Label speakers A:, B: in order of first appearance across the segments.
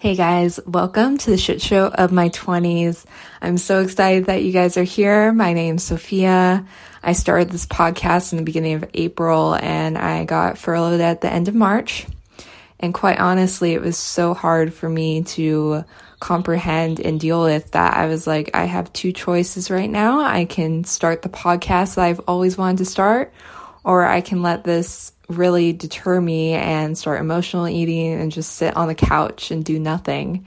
A: Hey guys, welcome to the shit show of my 20s. I'm so excited that you guys are here. My name's Sophia. I started this podcast in the beginning of April and I got furloughed at the end of March. And quite honestly, it was so hard for me to comprehend and deal with that. I was like, I have two choices right now. I can start the podcast that I've always wanted to start, or I can let this really deter me and start emotional eating and just sit on the couch and do nothing.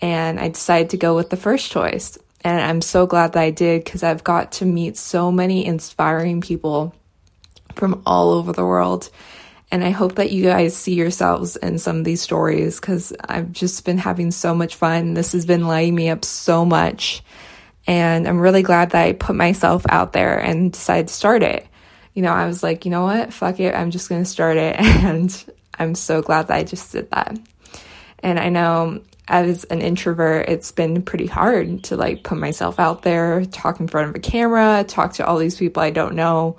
A: And I decided to go with the first choice. And I'm so glad that I did because I've got to meet so many inspiring people from all over the world. And I hope that you guys see yourselves in some of these stories because I've just been having so much fun. This has been lighting me up so much. And I'm really glad that I put myself out there and decided to start it you know, I was like, you know what? Fuck it. I'm just going to start it. And I'm so glad that I just did that. And I know as an introvert, it's been pretty hard to like put myself out there, talk in front of a camera, talk to all these people I don't know.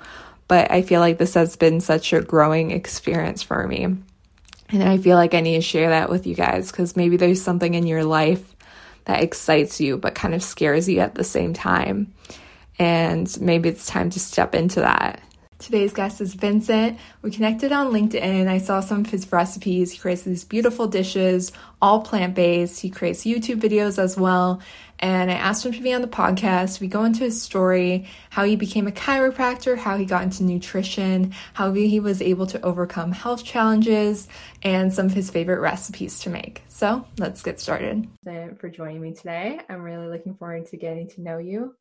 A: But I feel like this has been such a growing experience for me. And I feel like I need to share that with you guys because maybe there's something in your life that excites you but kind of scares you at the same time. And maybe it's time to step into that. Today's guest is Vincent. We connected on LinkedIn. I saw some of his recipes. He creates these beautiful dishes, all plant based. He creates YouTube videos as well. And I asked him to be on the podcast. We go into his story, how he became a chiropractor, how he got into nutrition, how he was able to overcome health challenges, and some of his favorite recipes to make. So let's get started. For joining me today. I'm really looking forward to getting to know you.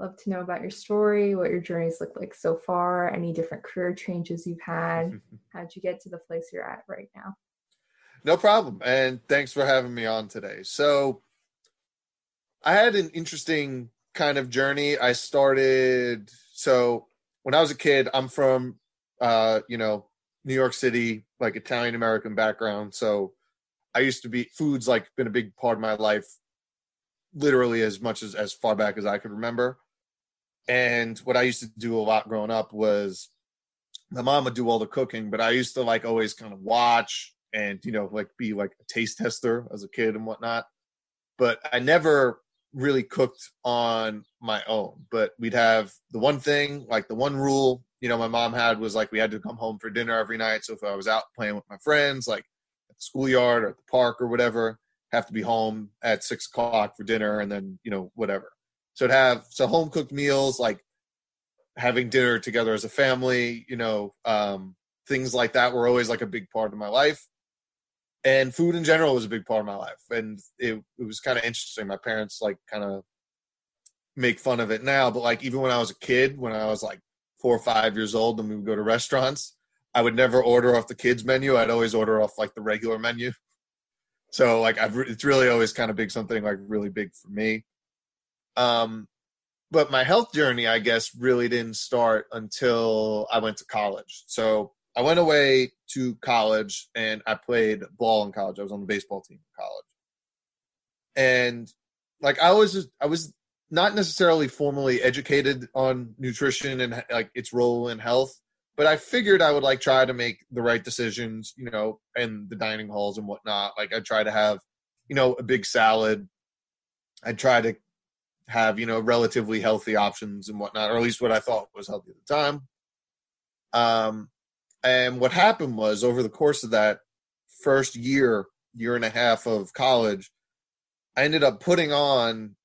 A: Love to know about your story, what your journeys look like so far, any different career changes you've had. How'd you get to the place you're at right now?
B: No problem. And thanks for having me on today. So, I had an interesting kind of journey. I started, so when I was a kid, I'm from, uh, you know, New York City, like Italian American background. So, I used to be, food's like been a big part of my life literally as much as as far back as I could remember. And what I used to do a lot growing up was my mom would do all the cooking, but I used to like always kind of watch and, you know, like be like a taste tester as a kid and whatnot. But I never really cooked on my own. But we'd have the one thing, like the one rule, you know, my mom had was like we had to come home for dinner every night. So if I was out playing with my friends, like at the schoolyard or at the park or whatever, have to be home at six o'clock for dinner and then, you know, whatever. So to have so home cooked meals like having dinner together as a family, you know, um, things like that were always like a big part of my life. And food in general was a big part of my life. And it, it was kind of interesting. My parents like kind of make fun of it now, but like even when I was a kid, when I was like four or five years old and we would go to restaurants, I would never order off the kids menu. I'd always order off like the regular menu. So like I've it's really always kind of big something like really big for me. Um, but my health journey, I guess, really didn't start until I went to college. So I went away to college and I played ball in college. I was on the baseball team in college. And like I was just, I was not necessarily formally educated on nutrition and like its role in health, but I figured I would like try to make the right decisions, you know, in the dining halls and whatnot. Like I try to have, you know, a big salad. I try to have you know relatively healthy options and whatnot, or at least what I thought was healthy at the time. Um, and what happened was over the course of that first year, year and a half of college, I ended up putting on,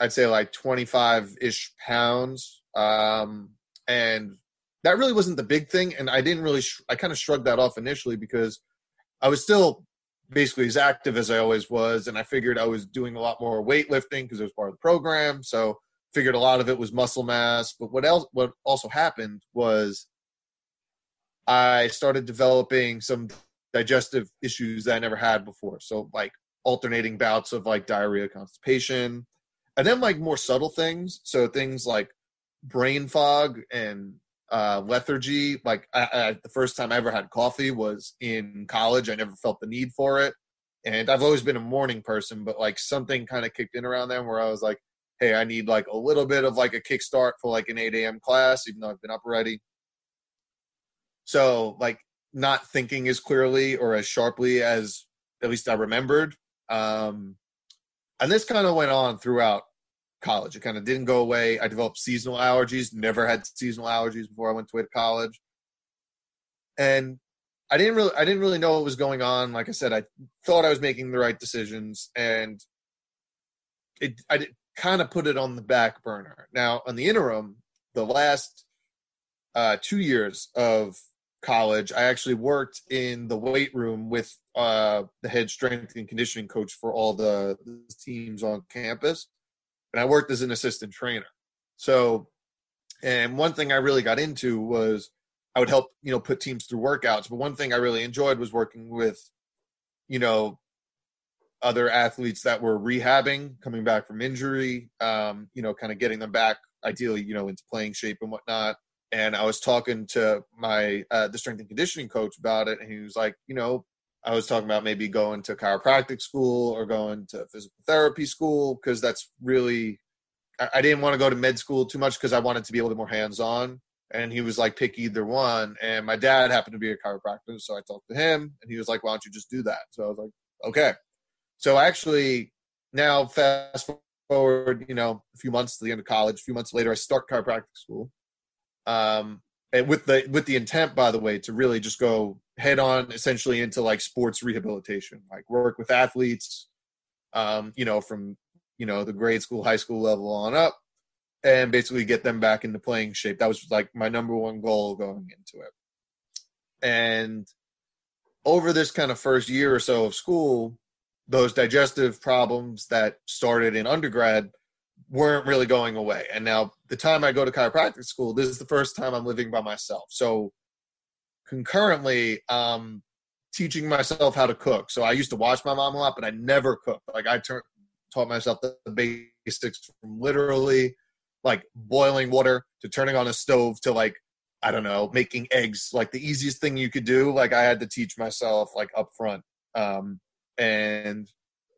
B: I'd say like 25 ish pounds. Um, and that really wasn't the big thing. And I didn't really, sh- I kind of shrugged that off initially because I was still basically as active as I always was, and I figured I was doing a lot more weightlifting because it was part of the program. So figured a lot of it was muscle mass. But what else? What also happened was I started developing some digestive issues that I never had before. So like alternating bouts of like diarrhea, constipation, and then like more subtle things. So things like brain fog and uh, lethargy. Like I, I, the first time I ever had coffee was in college. I never felt the need for it, and I've always been a morning person. But like something kind of kicked in around then where I was like, "Hey, I need like a little bit of like a kickstart for like an 8 a.m. class, even though I've been up already." So like not thinking as clearly or as sharply as at least I remembered. Um, and this kind of went on throughout college. It kind of didn't go away. I developed seasonal allergies. Never had seasonal allergies before I went to college. And I didn't really I didn't really know what was going on. Like I said, I thought I was making the right decisions and it I did, kind of put it on the back burner. Now, on the interim, the last uh, two years of college, I actually worked in the weight room with uh, the head strength and conditioning coach for all the, the teams on campus, and I worked as an assistant trainer. So, and one thing I really got into was I would help you know put teams through workouts. But one thing I really enjoyed was working with you know other athletes that were rehabbing, coming back from injury, um, you know, kind of getting them back, ideally, you know, into playing shape and whatnot. And I was talking to my uh, the strength and conditioning coach about it, and he was like, you know, I was talking about maybe going to chiropractic school or going to physical therapy school because that's really I, I didn't want to go to med school too much because I wanted to be a little more hands on. And he was like, pick either one. And my dad happened to be a chiropractor, so I talked to him, and he was like, why don't you just do that? So I was like, okay. So actually, now fast forward, you know, a few months to the end of college, a few months later, I start chiropractic school. Um, and with the with the intent, by the way, to really just go head on, essentially into like sports rehabilitation, like work with athletes, um, you know, from you know the grade school, high school level on up, and basically get them back into playing shape. That was like my number one goal going into it. And over this kind of first year or so of school, those digestive problems that started in undergrad weren't really going away. And now the time I go to chiropractic school, this is the first time I'm living by myself. So concurrently, um, teaching myself how to cook. So I used to watch my mom a lot, but I never cooked. Like I taught myself the, the basics from literally like boiling water to turning on a stove to like I don't know, making eggs, like the easiest thing you could do. Like I had to teach myself like up front. Um, and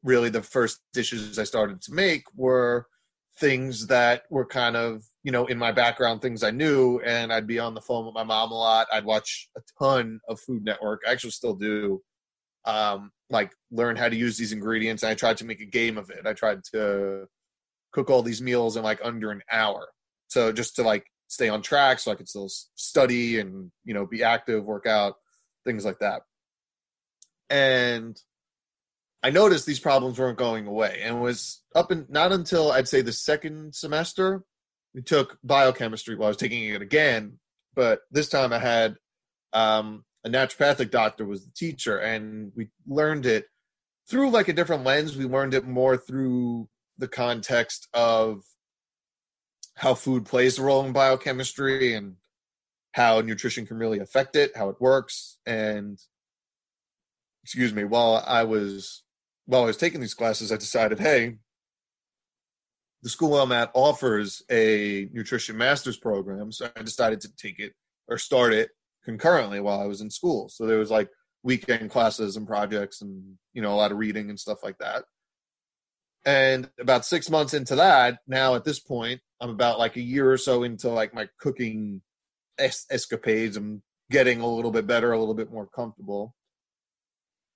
B: really the first dishes I started to make were things that were kind of you know in my background things I knew and I'd be on the phone with my mom a lot. I'd watch a ton of Food Network. I actually still do um like learn how to use these ingredients and I tried to make a game of it. I tried to cook all these meals in like under an hour. So just to like stay on track so I could still study and you know be active work out things like that. And I noticed these problems weren't going away, and was up and not until I'd say the second semester we took biochemistry. Well, I was taking it again, but this time I had um, a naturopathic doctor was the teacher, and we learned it through like a different lens. We learned it more through the context of how food plays a role in biochemistry and how nutrition can really affect it, how it works, and excuse me, while I was while I was taking these classes, I decided, hey, the school I'm at offers a nutrition master's program. So I decided to take it or start it concurrently while I was in school. So there was like weekend classes and projects and, you know, a lot of reading and stuff like that. And about six months into that, now at this point, I'm about like a year or so into like my cooking es- escapades. I'm getting a little bit better, a little bit more comfortable.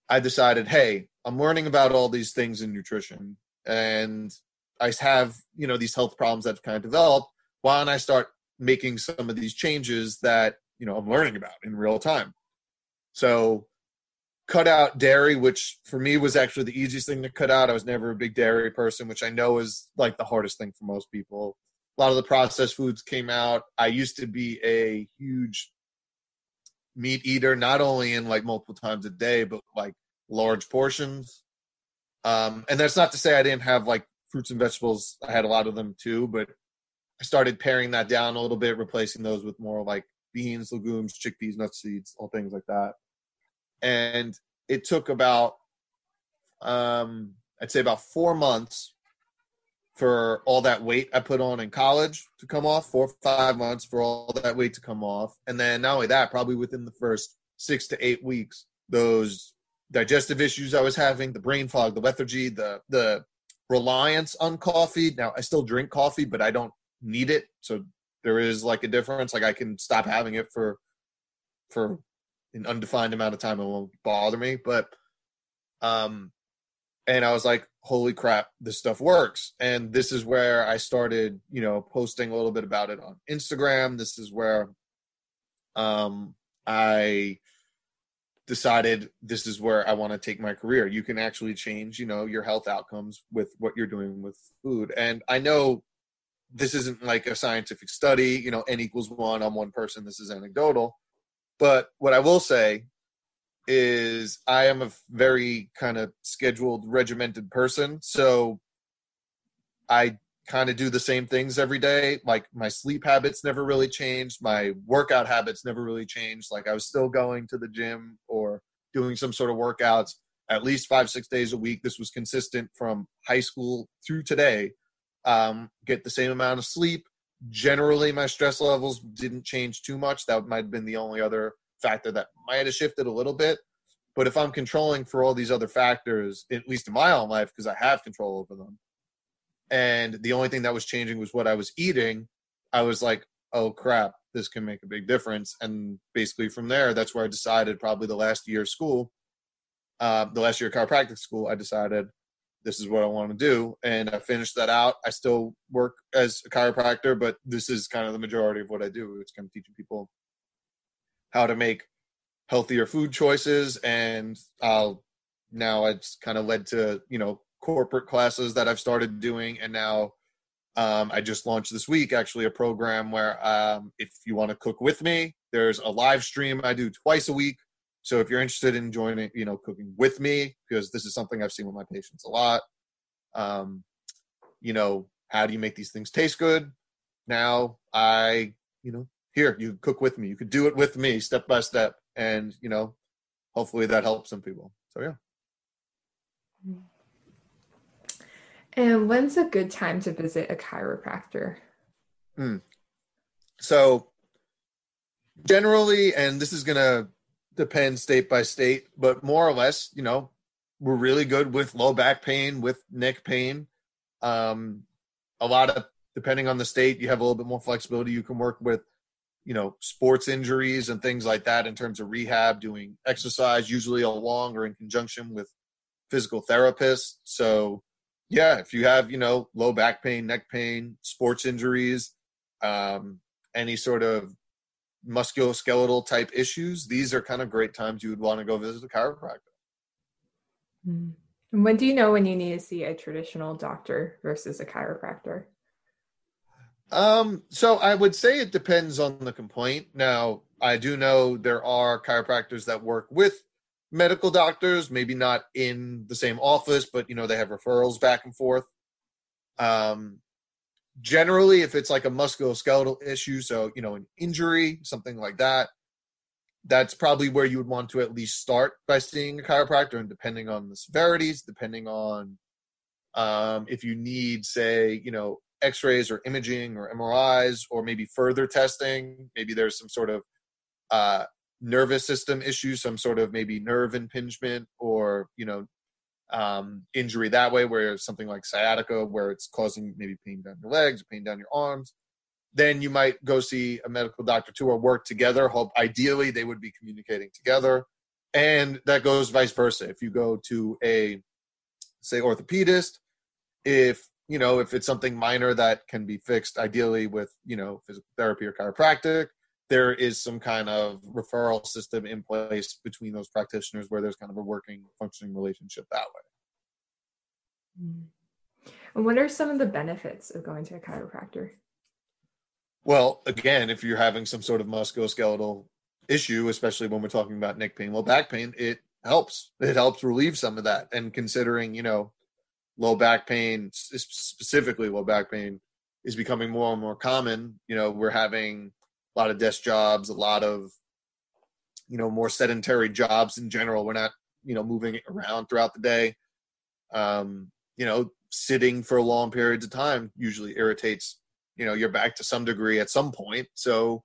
B: I decided, hey, I'm learning about all these things in nutrition, and I have you know these health problems that have kind of developed. Why don't I start making some of these changes that you know I'm learning about in real time? So cut out dairy, which for me was actually the easiest thing to cut out. I was never a big dairy person, which I know is like the hardest thing for most people. A lot of the processed foods came out. I used to be a huge meat eater, not only in like multiple times a day, but like large portions. Um, and that's not to say I didn't have like fruits and vegetables. I had a lot of them too, but I started paring that down a little bit, replacing those with more like beans, legumes, chickpeas, nuts, seeds, all things like that. And it took about, um, I'd say about four months for all that weight I put on in college to come off, four or five months for all that weight to come off. And then not only that, probably within the first six to eight weeks, those digestive issues I was having, the brain fog, the lethargy, the the reliance on coffee. Now I still drink coffee, but I don't need it. So there is like a difference. Like I can stop having it for for an undefined amount of time. It won't bother me. But um and I was like, holy crap, this stuff works. And this is where I started, you know, posting a little bit about it on Instagram. This is where um, I decided this is where I want to take my career. You can actually change, you know, your health outcomes with what you're doing with food. And I know this isn't like a scientific study, you know, n equals one on one person. This is anecdotal. But what I will say is I am a very kind of scheduled, regimented person. So I kind of do the same things every day. Like my sleep habits never really changed. My workout habits never really changed. Like I was still going to the gym or doing some sort of workouts at least five, six days a week. This was consistent from high school through today. Um, get the same amount of sleep. Generally, my stress levels didn't change too much. That might have been the only other factor that might have shifted a little bit. But if I'm controlling for all these other factors, at least in my own life, because I have control over them, and the only thing that was changing was what I was eating, I was like, oh crap, this can make a big difference. And basically from there, that's where I decided probably the last year of school, uh, the last year of chiropractic school, I decided this is what I want to do. And I finished that out. I still work as a chiropractor, but this is kind of the majority of what I do. It's kind of teaching people how to make healthier food choices and I'll now it's kind of led to you know corporate classes that I've started doing and now um, I just launched this week actually a program where um, if you want to cook with me there's a live stream I do twice a week. So if you're interested in joining you know cooking with me because this is something I've seen with my patients a lot um, you know how do you make these things taste good? Now I you know here you cook with me. You could do it with me step by step. And you know hopefully that helps some people. So yeah.
A: And when's a good time to visit a chiropractor?
B: Mm. so generally and this is going to depend state by state but more or less you know we're really good with low back pain with neck pain. Um a lot of depending on the state you have a little bit more flexibility you can work with you know sports injuries and things like that in terms of rehab doing exercise usually along or in conjunction with physical therapists. So yeah if you have you know low back pain neck pain sports injuries um, any sort of musculoskeletal type issues these are kind of great times you would want to go visit a chiropractor.
A: Mm. and when do you know when you need to see a traditional doctor versus a chiropractor
B: um, so I would say it depends on the complaint. Now, I do know there are chiropractors that work with medical doctors, maybe not in the same office, but you know, they have referrals back and forth. Um, generally, if it's like a musculoskeletal issue, so you know, an injury, something like that, that's probably where you would want to at least start by seeing a chiropractor, and depending on the severities, depending on um, if you need, say, you know, x-rays or imaging or mris or maybe further testing. Maybe there's some sort of uh, nervous system issue some sort of maybe nerve impingement or you know um, injury that way where something like sciatica where it's causing maybe pain down your legs or pain down your arms. Then you might go see a medical doctor too or work together. Hope ideally they would be communicating together. And that goes vice versa. If you go to a say orthopedist if you know, if it's something minor that can be fixed, ideally with, you know, physical therapy or chiropractic, there is some kind of referral system in place between those practitioners where there's kind of a working, functioning relationship that way.
A: And what are some of the benefits of going to a chiropractor?
B: Well, again, if you're having some sort of musculoskeletal issue, especially when we're talking about neck pain, well, back pain, it helps. It helps relieve some of that. And considering, you know, low back pain, specifically low back pain, is becoming more and more common. You know, we're having a lot of desk jobs, a lot of, you know, more sedentary jobs in general. We're not, you know, moving around throughout the day. Um, you know, sitting for long periods of time usually irritates, you know, your back to some degree at some point. So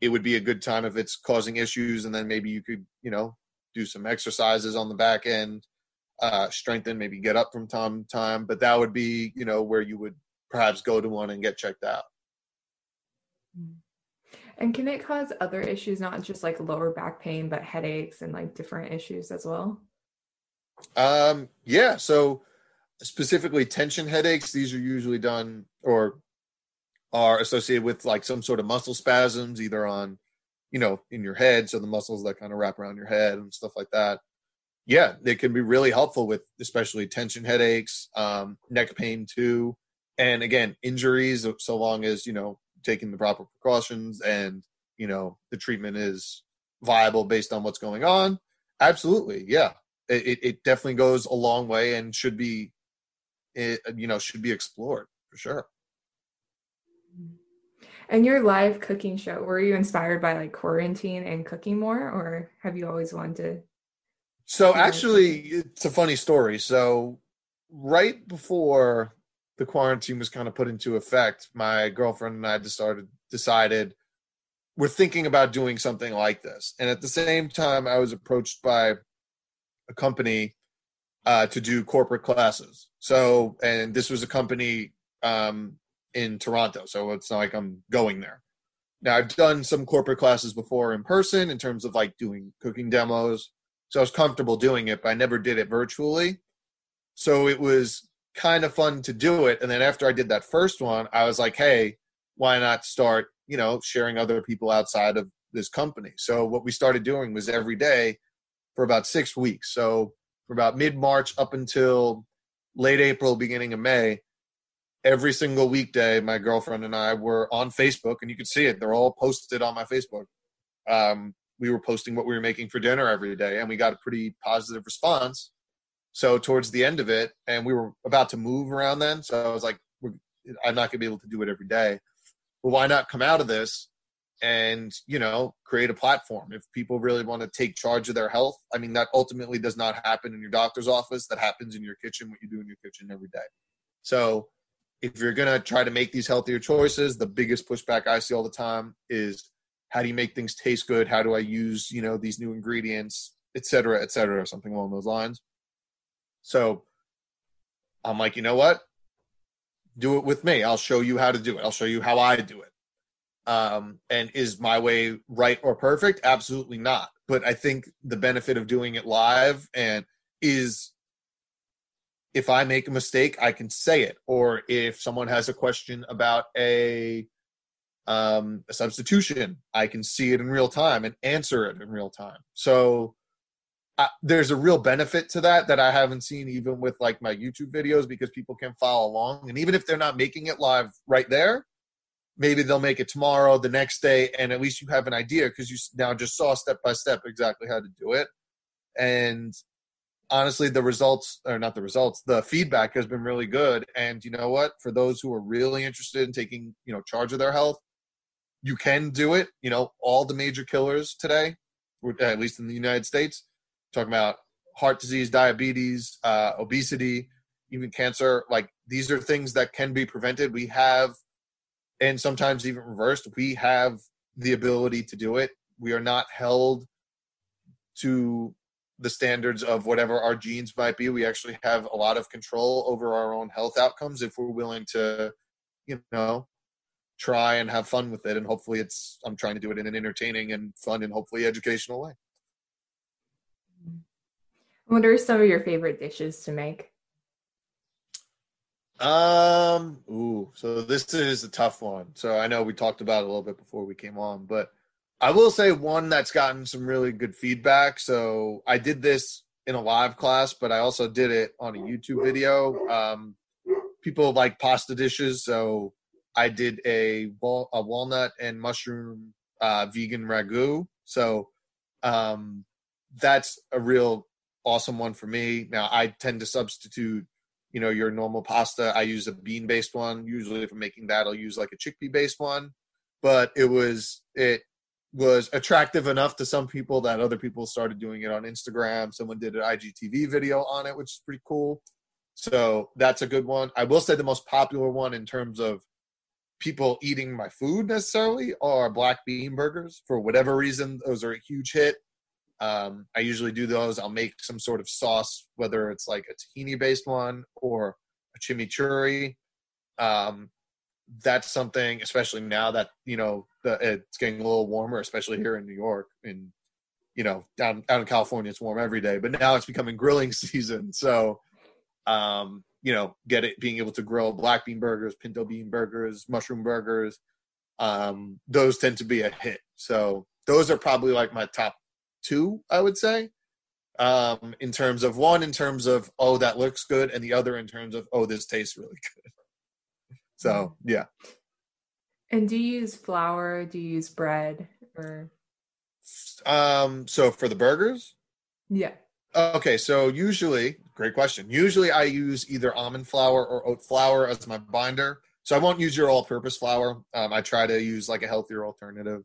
B: it would be a good time if it's causing issues and then maybe you could, you know, do some exercises on the back end uh, strengthen, maybe get up from time to time. But that would be, you know, where you would perhaps go to one and get checked out.
A: Mm. And can it cause other issues, not just like lower back pain, but headaches and like different issues as well?
B: Um, yeah. So specifically tension headaches, these are usually done or are associated with like some sort of muscle spasms, either on, you know, in your head. So the muscles that kind of wrap around your head and stuff like that. Yeah, they can be really helpful with especially tension headaches, um, neck pain too. And again, injuries, so long as, you know, taking the proper precautions and, you know, the treatment is viable based on what's going on. Absolutely. Yeah. It, it definitely goes a long way and should be, it, you know, should be explored for sure.
A: And your live cooking show, were you inspired by like quarantine and cooking more, or have you always wanted to?
B: So actually, it's a funny story. So right before the quarantine was kind of put into effect, my girlfriend and I decided decided we're thinking about doing something like this. And at the same time, I was approached by a company uh, to do corporate classes. So, and this was a company um, in Toronto. So it's not like I'm going there. Now I've done some corporate classes before in person in terms of like doing cooking demos. So I was comfortable doing it, but I never did it virtually. So it was kind of fun to do it. And then after I did that first one, I was like, hey, why not start, you know, sharing other people outside of this company? So what we started doing was every day for about six weeks. So for about mid March up until late April, beginning of May, every single weekday, my girlfriend and I were on Facebook, and you could see it. They're all posted on my Facebook. Um, we were posting what we were making for dinner every day, and we got a pretty positive response. So towards the end of it, and we were about to move around then, so I was like, I'm not going to be able to do it every day, but why not come out of this and you know create a platform? If people really want to take charge of their health i mean that ultimately does not happen in your doctor's office. That happens in your kitchen what you do in your kitchen every day. So if you're going to try to make these healthier choices, the biggest pushback I see all the time is how do you make things taste good? How do I use, you know, these new ingredients, et cetera, et cetera, or something along those lines. So I'm like, you know what? Do it with me. I'll show you how to do it. I'll show you how I do it. Um, and is my way right or perfect? Absolutely not. But I think the benefit of doing it live and is if I make a mistake, I can say it. Or if someone has a question about a um, a substitution, I can see it in real time and answer it in real time. So uh, there's a real benefit to that that I haven't seen even with like my YouTube videos because people can follow along. And even if they're not making it live right there, maybe they'll make it tomorrow, the next day, and at least you have an idea because you now just saw step by step exactly how to do it. And honestly the results or not the results the feedback has been really good and you know what for those who are really interested in taking you know charge of their health you can do it. You know all the major killers today at least in the united states talking about heart disease diabetes uh, obesity even cancer like these are things that can be prevented. We have and sometimes even reversed we have the ability to do it. We are not held to the standards of whatever our genes might be. We actually have a lot of control over our own health outcomes if we're willing to, you know, try and have fun with it. And hopefully, it's I'm trying to do it in an entertaining and fun and hopefully educational way.
A: What are some of your favorite dishes to make?
B: Um, ooh, so this is a tough one. So I know we talked about it a little bit before we came on, but I will say one that's gotten some really good feedback. So I did this in a live class, but I also did it on a YouTube video. Um, people like pasta dishes, so I did a, a walnut and mushroom uh, vegan ragu. So um, that's a real awesome one for me. Now I tend to substitute, you know, your normal pasta. I use a bean based one. Usually, if I'm making that, I'll use like a chickpea based one. But it was it was attractive enough to some people that other people started doing it on Instagram. Someone did an IGTV video on it, which is pretty cool. So that's a good one. I will say the most popular one in terms of people eating my food necessarily are black bean burgers. For whatever reason, those are a huge hit. Um, I usually do those. I'll make some sort of sauce, whether it's like a tahini based one or a chimichurri. Um, that's something, especially now that you know the, it's getting a little warmer, especially here in New York. And you know, down down in California, it's warm every day, but now it's becoming grilling season. So, um, you know, get it being able to grill black bean burgers, pinto bean burgers, mushroom burgers. Um, those tend to be a hit. So those are probably like my top two, I would say. Um, in terms of one, in terms of oh that looks good, and the other in terms of oh this tastes really good. So yeah.
A: And do you use flour? Do you use bread or?
B: Um. So for the burgers.
A: Yeah.
B: Okay, so usually, great question. Usually, I use either almond flour or oat flour as my binder. So I won't use your all-purpose flour. Um, I try to use like a healthier alternative.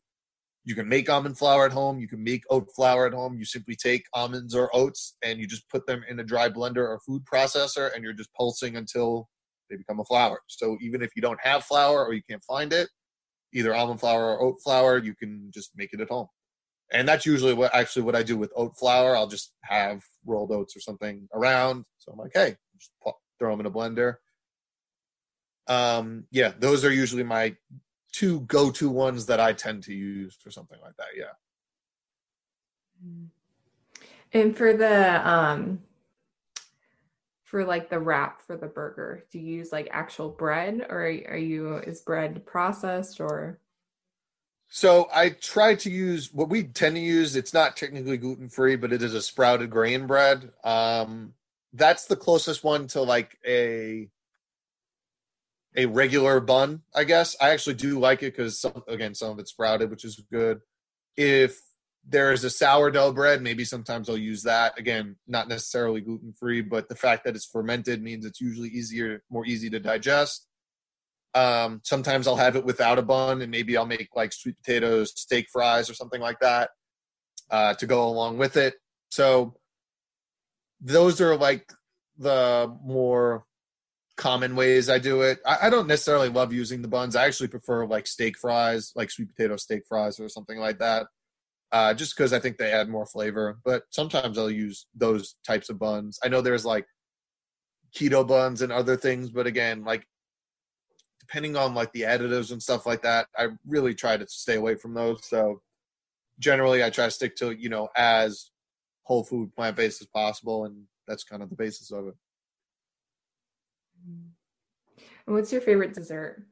B: You can make almond flour at home. You can make oat flour at home. You simply take almonds or oats and you just put them in a dry blender or food processor, and you're just pulsing until they become a flour. So even if you don't have flour or you can't find it, either almond flour or oat flour, you can just make it at home and that's usually what actually what I do with oat flour. I'll just have rolled oats or something around. So I'm like, hey, just throw them in a blender. Um, yeah, those are usually my two go-to ones that I tend to use for something like that. Yeah.
A: And for the um for like the wrap for the burger, do you use like actual bread or are you is bread processed or
B: so I try to use what we tend to use. It's not technically gluten free, but it is a sprouted grain bread. Um, that's the closest one to like a a regular bun, I guess. I actually do like it because again some of it's sprouted, which is good. If there is a sourdough bread, maybe sometimes I'll use that. Again, not necessarily gluten free, but the fact that it's fermented means it's usually easier, more easy to digest. Um, sometimes I'll have it without a bun, and maybe I'll make like sweet potatoes, steak fries, or something like that uh, to go along with it. So those are like the more common ways I do it. I, I, don't necessarily love using the buns. I actually prefer like steak fries, like sweet potato steak fries or something like that, uh, just because I think they add more flavor. But sometimes I'll use those types of buns. I know there's like keto buns and other things, but again, like depending on like the additives and stuff like that, I really try to stay away from those. So generally, I try to stick to you know as whole food plant based as possible, and that's kind of the basis of it.
A: And what's your favorite dessert?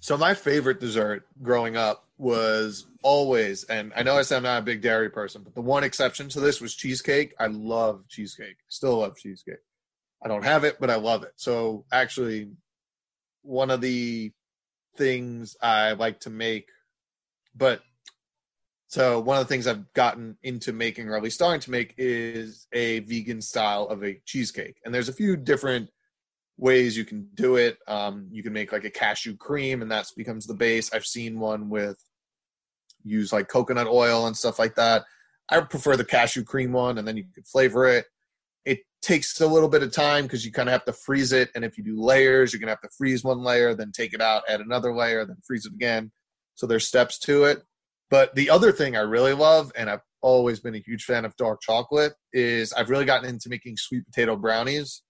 B: So my favorite dessert growing up was always, and I know I said I'm not a big dairy person, but the one exception to this was cheesecake. I love cheesecake. Still love cheesecake. I don't have it, but I love it. So actually, one of the things I like to make. But so one of the things I've gotten into making, or at least starting to make, is a vegan style of a cheesecake. And there's a few different ways you can do it. Um, you can make like a cashew cream, and that becomes the base. I've seen one with use like coconut oil and stuff like that. I prefer the cashew cream one, and then you can flavor it takes a little bit of time because you kind of have to freeze it. And if you do layers, you're going to have to freeze one layer, then take it out, add another layer, then freeze it again. So there's steps to it. But the other thing I really love, and I've always been a huge fan of dark chocolate, is I've really gotten into making sweet potato brownies.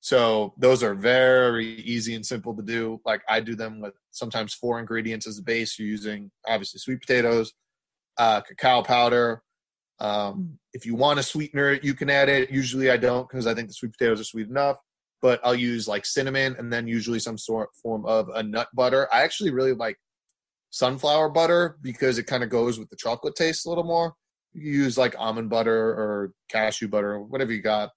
B: So those are very easy and simple to do. Like I do them with sometimes four ingredients as a base. You're using obviously sweet potatoes, uh, cacao powder, um, if you want a sweetener, you can add it. Usually I don't because I think the sweet potatoes are sweet enough. But I'll use like cinnamon and then usually some sort form of a nut butter. I actually really like sunflower butter because it kind of goes with the chocolate taste a little more. You use like almond butter or cashew butter, whatever you got.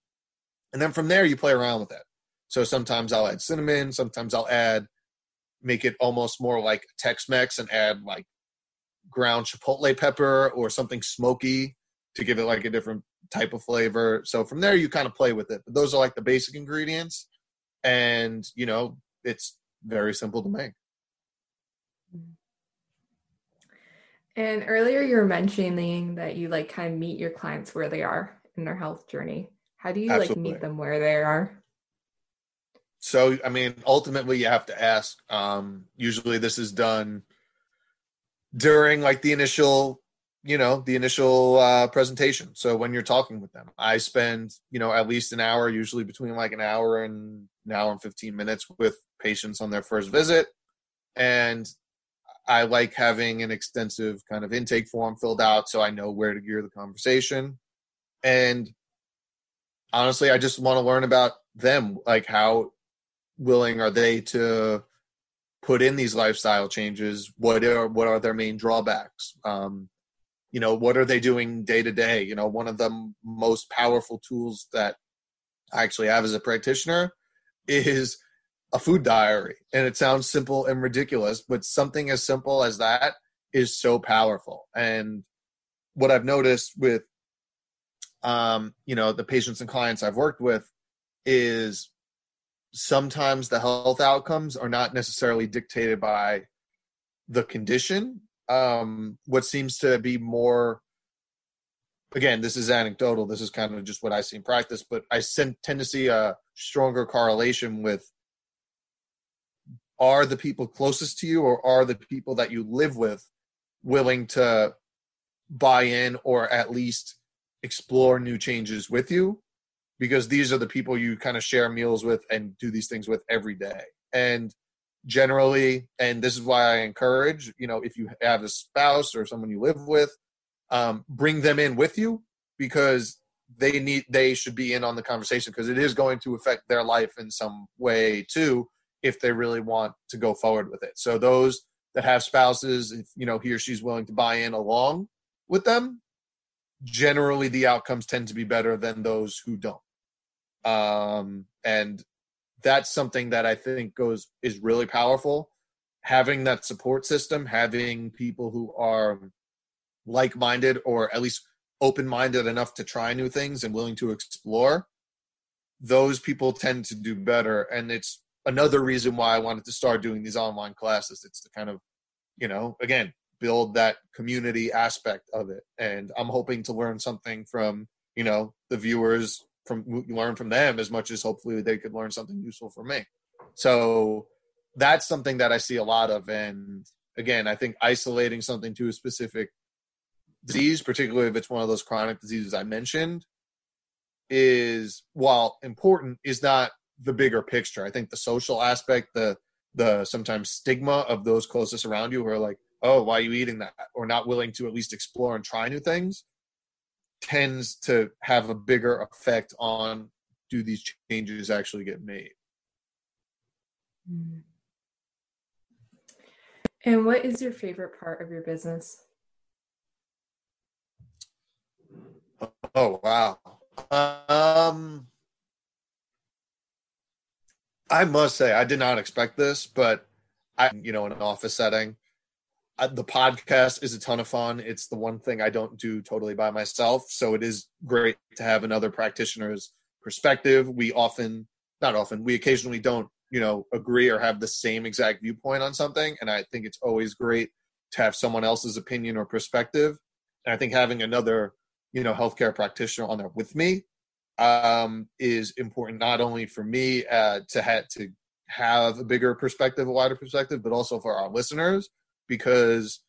B: And then from there you play around with it. So sometimes I'll add cinnamon, sometimes I'll add make it almost more like Tex-Mex and add like ground chipotle pepper or something smoky to give it like a different type of flavor. So from there, you kind of play with it. But those are like the basic ingredients, and you know, it's very simple to make.
A: And earlier, you were mentioning that you like kind of meet your clients where they are in their health journey. How do you Absolutely. like meet them where they are?
B: So, I mean, ultimately, you have to ask. Um, usually, this is done during like the initial you know the initial uh, presentation so when you're talking with them i spend you know at least an hour usually between like an hour and an hour and 15 minutes with patients on their first visit and I like having an extensive kind of intake form filled out so I know where to gear the conversation. And honestly, I just want to learn about them. Like, how willing are they to put in these lifestyle changes? What are what are their main drawbacks? Um, you know, what are they doing day to day? You know, one of the most powerful tools that I actually have as a practitioner is a food diary. And it sounds simple and ridiculous, but something as simple as that is so powerful. And what I've noticed with um, you know, the patients and clients I've worked with is sometimes the health outcomes are not necessarily dictated by the condition. Um, what seems to be more again, this is anecdotal. This is kind of just what I see in practice, but I tend to see a stronger correlation with are the people closest to you or are the people that you live with willing to buy in or at least explore new changes with you because these are the people you kind of share meals with and do these things with every day and generally and this is why i encourage you know if you have a spouse or someone you live with um, bring them in with you because they need they should be in on the conversation because it is going to affect their life in some way too if they really want to go forward with it. So those that have spouses if you know he or she's willing to buy in along with them generally the outcomes tend to be better than those who don't. Um and that's something that i think goes is really powerful. Having that support system having people who are like-minded or at least open-minded enough to try new things and willing to explore those people tend to do better. And it's another reason why i wanted to start doing these online classes. It's to kind of you know again build that community aspect of it. And i'm hoping to learn something from you know the viewers from learn from them as much as hopefully they could learn something useful for me so that's something that i see a lot of and again i think isolating something to a specific disease, particularly if it's one of those chronic diseases I mentioned, is while important, is not the bigger picture. I think the social aspect, the the sometimes stigma of those closest around you who are like, oh, why are you eating that? Or not willing to at least explore and try new things tends to have a bigger effect on do these changes actually get made.
A: And what is your favorite part of your business?
B: Oh wow. Um I must say I did not expect this, but I you know in an office setting the podcast is a ton of fun. It's the one thing I don't do totally by myself, so it is great to have another practitioner's perspective. We often not often, we occasionally don't, you know, agree or have the same exact viewpoint on something, and I think it's always great to have someone else's opinion or perspective. And I think having another you know healthcare practitioner on there with me um, is important not only for me uh, to have to have a bigger perspective, a wider perspective, but also for our listeners because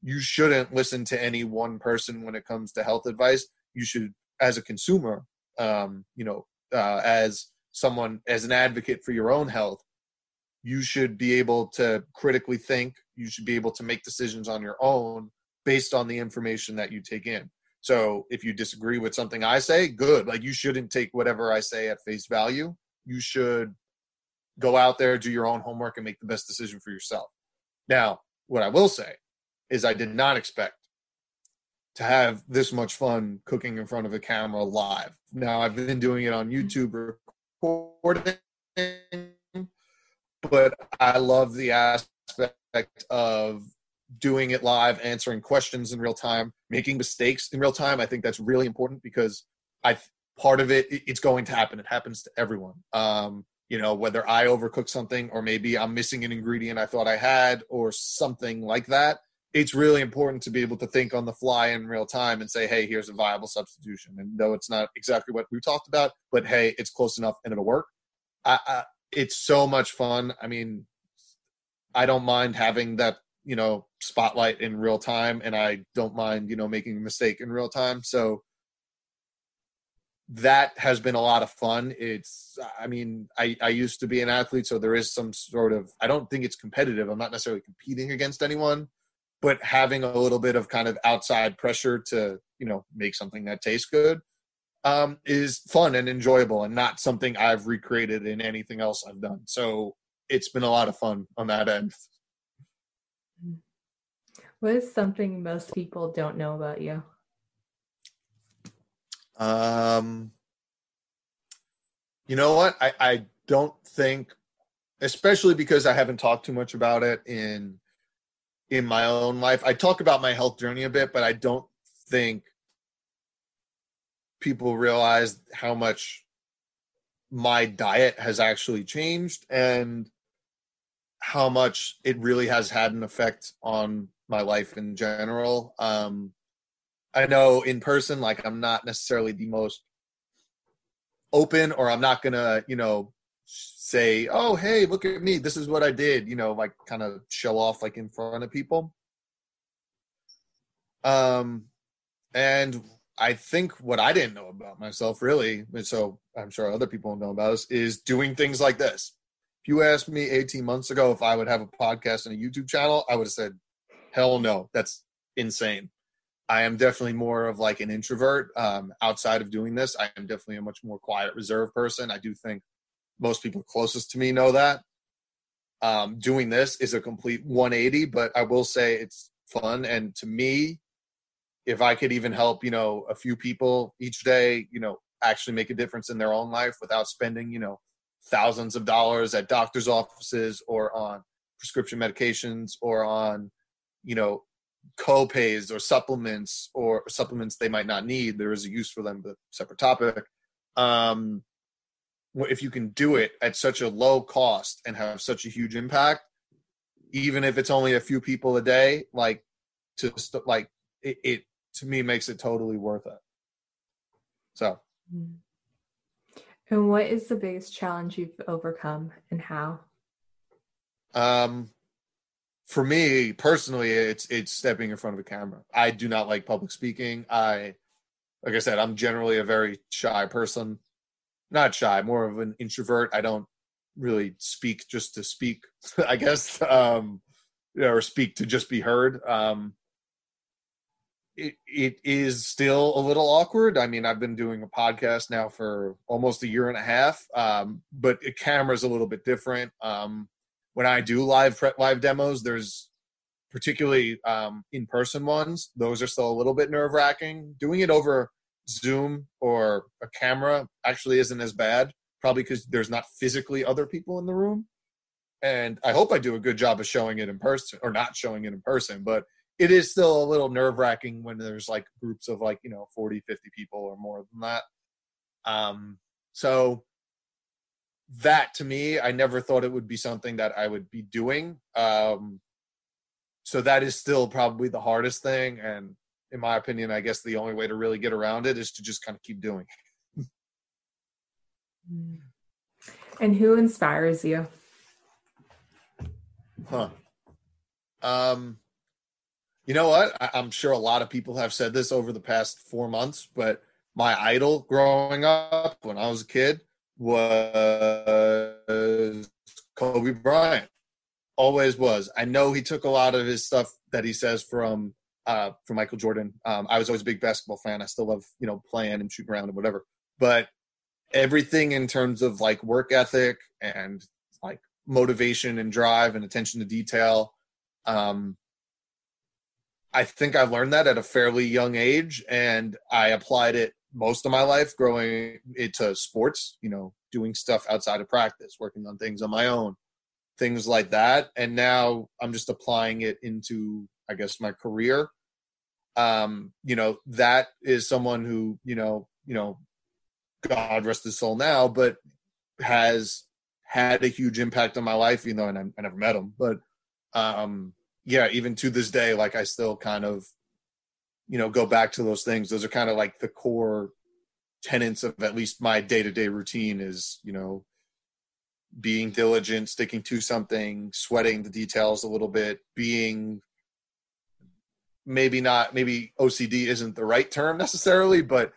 B: you shouldn't listen to any one person when it comes to health advice. You should, as a consumer, um, you know, uh, as someone, as an advocate for your own health, you should be able to critically think. You should be able to make decisions on your own based on the information that you take in. So if you disagree with something I say, good. Like you shouldn't take whatever I say at face value. You should go out there, do your own homework, and make the best decision for yourself. Now, what I will say is I did not expect to have this much fun cooking in front of a camera live. Now I've been doing it on YouTube recording, but I love the aspect of doing it live, answering questions in real time, making mistakes in real time. I think that's really important because I part of it it's going to happen. It happens to everyone. Um, you know, whether I overcook something or maybe I'm missing an ingredient I thought I had or something like that. It's really important to be able to think on the fly in real time and say, hey, here's a viable substitution. And though it's not exactly what we talked about, but hey, it's close enough and it'll work. I, I, it's so much fun. I mean, I don't mind having that you know spotlight in real time and i don't mind you know making a mistake in real time so that has been a lot of fun. It's, I mean, I, I used to be an athlete, so there is some sort of, I don't think it's competitive. I'm not necessarily competing against anyone, but having a little bit of kind of outside pressure to, you know, make something that tastes good um, is fun and enjoyable and not something I've recreated in anything else I've done. So it's been a lot of fun on that end.
A: What is something most people don't know about you?
B: Um, you know what? I, I don't think, especially because I haven't talked too much about it in in my own life. I talk about my health journey a bit, but I don't think people realize how much my diet has actually changed and how much it really has had an effect on my life in general. Um, I know in person, like I'm not necessarily the most open, or I'm not gonna, you know, say, "Oh, hey, look at me. This is what I did." You know, like kind of show off like in front of people. Um, and I think what I didn't know about myself really, so I'm sure other people know about us, is doing things like this. If you asked me 18 months ago if I would have a podcast and a YouTube channel, I would have said, hell no, that's insane. I am definitely more of like an introvert. Um, outside of doing this, I am definitely a much more quiet, reserved person. I do think most people closest to me know that. Um, doing this is a complete 180, but I will say it's fun. And to me, if I could even help, you know, a few people each day, you know, actually make a difference in their own life without spending, you know, thousands of dollars at doctors' offices or on prescription medications or on, you know, co-pays or supplements or supplements they might not need there is a use for them but separate topic. Um if you can do it at such a low cost and have such a huge impact even if it's only a few people a day like to like it, it to me makes it totally worth it. So.
A: Mm. and what is the biggest challenge you've overcome and how?
B: Um for me personally, it's it's stepping in front of a camera. I do not like public speaking. I, like I said, I'm generally a very shy person. Not shy, more of an introvert. I don't really speak just to speak. I guess, um, you know, or speak to just be heard. Um, it it is still a little awkward. I mean, I've been doing a podcast now for almost a year and a half, um, but a camera's a little bit different. Um, when I do live live demos, there's particularly um, in person ones. Those are still a little bit nerve wracking. Doing it over Zoom or a camera actually isn't as bad, probably because there's not physically other people in the room. And I hope I do a good job of showing it in person or not showing it in person, but it is still a little nerve wracking when there's like groups of like, you know, 40, 50 people or more than that. Um, so that to me, I never thought it would be something that I would be doing. Um, so that is still probably the hardest thing. And in my opinion, I guess the only way to really get around it is to just kind of keep doing.
A: and who inspires you?
B: Huh. Um, you know what? I, I'm sure a lot of people have said this over the past four months, but my idol growing up when I was a kid was Kobe Bryant. Always was. I know he took a lot of his stuff that he says from uh, from Michael Jordan. Um, I was always a big basketball fan. I still love you know playing and shooting around and whatever. But everything in terms of like work ethic and like motivation and drive and attention to detail. Um, I think I learned that at a fairly young age, and I applied it most of my life growing into sports, you know, doing stuff outside of practice, working on things on my own, things like that. And now I'm just applying it into, I guess, my career. Um, you know, that is someone who, you know, you know, God rest his soul now, but has had a huge impact on my life, even though I, I never met him. But um, yeah, even to this day, like I still kind of you know go back to those things those are kind of like the core tenets of at least my day-to-day routine is you know being diligent sticking to something sweating the details a little bit being maybe not maybe ocd isn't the right term necessarily but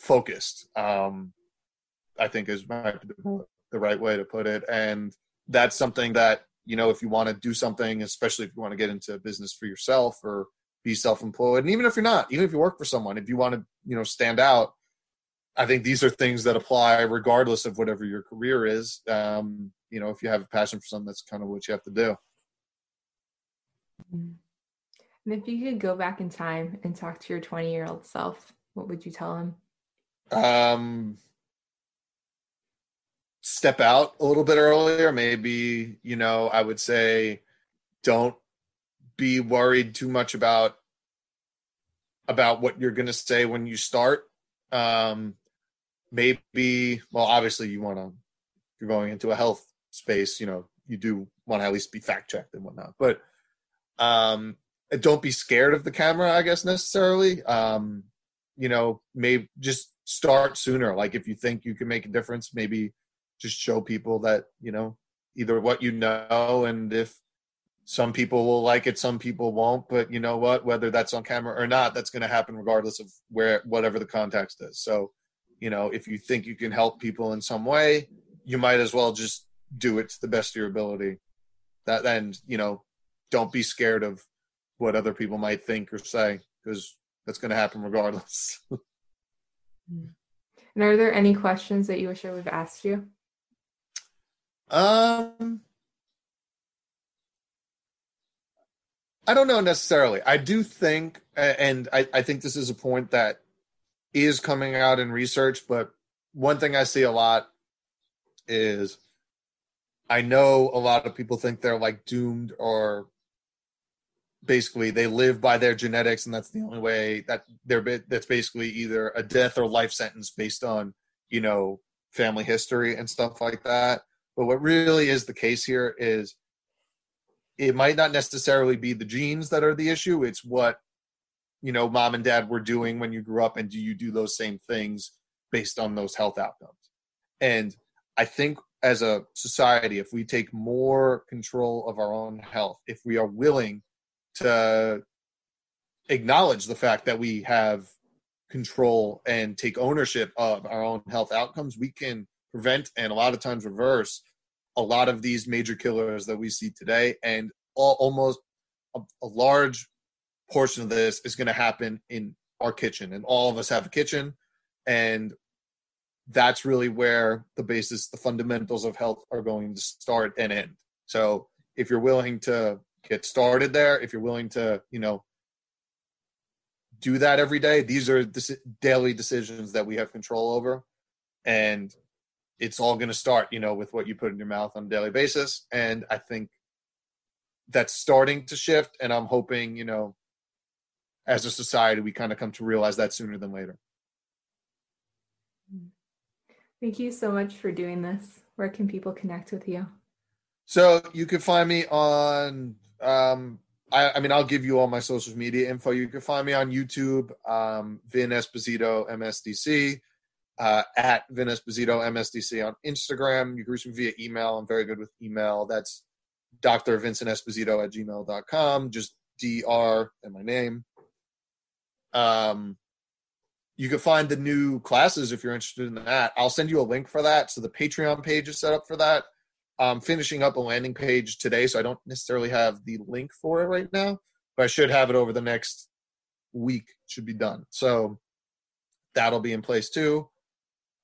B: focused. Um, I think is my, the right way to put it, and that's something that you know if you want to do something, especially if you want to get into business for yourself or be self-employed, and even if you're not, even if you work for someone, if you want to you know stand out, I think these are things that apply regardless of whatever your career is. Um, you know, if you have a passion for something, that's kind of what you have to do.
A: Mm-hmm. And if you could go back in time and talk to your 20 year old self, what would you tell him?
B: Um, step out a little bit earlier. Maybe, you know, I would say don't be worried too much about about what you're going to say when you start. Um, maybe, well, obviously you want to, you're going into a health space, you know, you do want to at least be fact checked and whatnot, but, um, don't be scared of the camera, I guess necessarily. Um, you know, maybe just start sooner. Like if you think you can make a difference, maybe just show people that, you know, either what you know and if some people will like it, some people won't, but you know what, whether that's on camera or not, that's going to happen regardless of where, whatever the context is. So, you know, if you think you can help people in some way, you might as well just do it to the best of your ability. That, and, you know, don't be scared of what other people might think or say because that's going to happen regardless.
A: and are there any questions that you wish I would have asked you?
B: Um, I don't know necessarily. I do think, and I, I think this is a point that is coming out in research, but one thing I see a lot is I know a lot of people think they're like doomed or basically they live by their genetics and that's the only way that they're that's basically either a death or life sentence based on you know family history and stuff like that but what really is the case here is it might not necessarily be the genes that are the issue. It's what you know mom and dad were doing when you grew up and do you do those same things based on those health outcomes? And i think as a society if we take more control of our own health if we are willing to acknowledge the fact that we have control and take ownership of our own health outcomes, we can prevent and a lot of times reverse a lot of these major killers that we see today. And all, almost a, a large portion of this is going to happen in our kitchen. And all of us have a kitchen. And that's really where the basis, the fundamentals of health are going to start and end. So if you're willing to get started there if you're willing to you know do that every day these are daily decisions that we have control over and it's all going to start you know with what you put in your mouth on a daily basis. And i think that's starting to shift and i'm hoping you know as a society we kind of come to realize that sooner than later.
A: Thank you so much for doing this. Where can people connect with you?
B: So you can find me on um, I, I, mean, I'll give you all my social media info. You can find me on YouTube, um, Vin Esposito MSDC, uh, at Vin Esposito MSDC on Instagram. You can reach me via email. I'm very good with email. That's Dr. Vincent Esposito at gmail.com. Just DR and my name. Um, you can find the new classes if you're interested in that. I'll send you a link for that. So the Patreon page is set up for that. I'm finishing up a landing page today, so I don't necessarily have the link for it right now, but I should have it over the next week. Should be done. So that'll be in place too.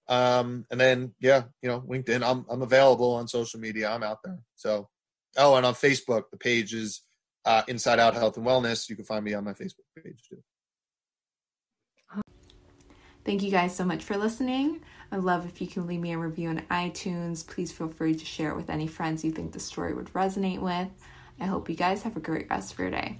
B: Um, and then yeah, you know, LinkedIn. I'm I'm available on social media. I'm out there. So oh, and on Facebook, the page is uh, Inside Out Health and Wellness. You can find me on my Facebook page too.
A: Thank you guys so much for listening. I'd love if you can leave me a review on iTunes. Please feel free to share it with any friends you think the story would resonate with. I hope you guys have a great rest of your day.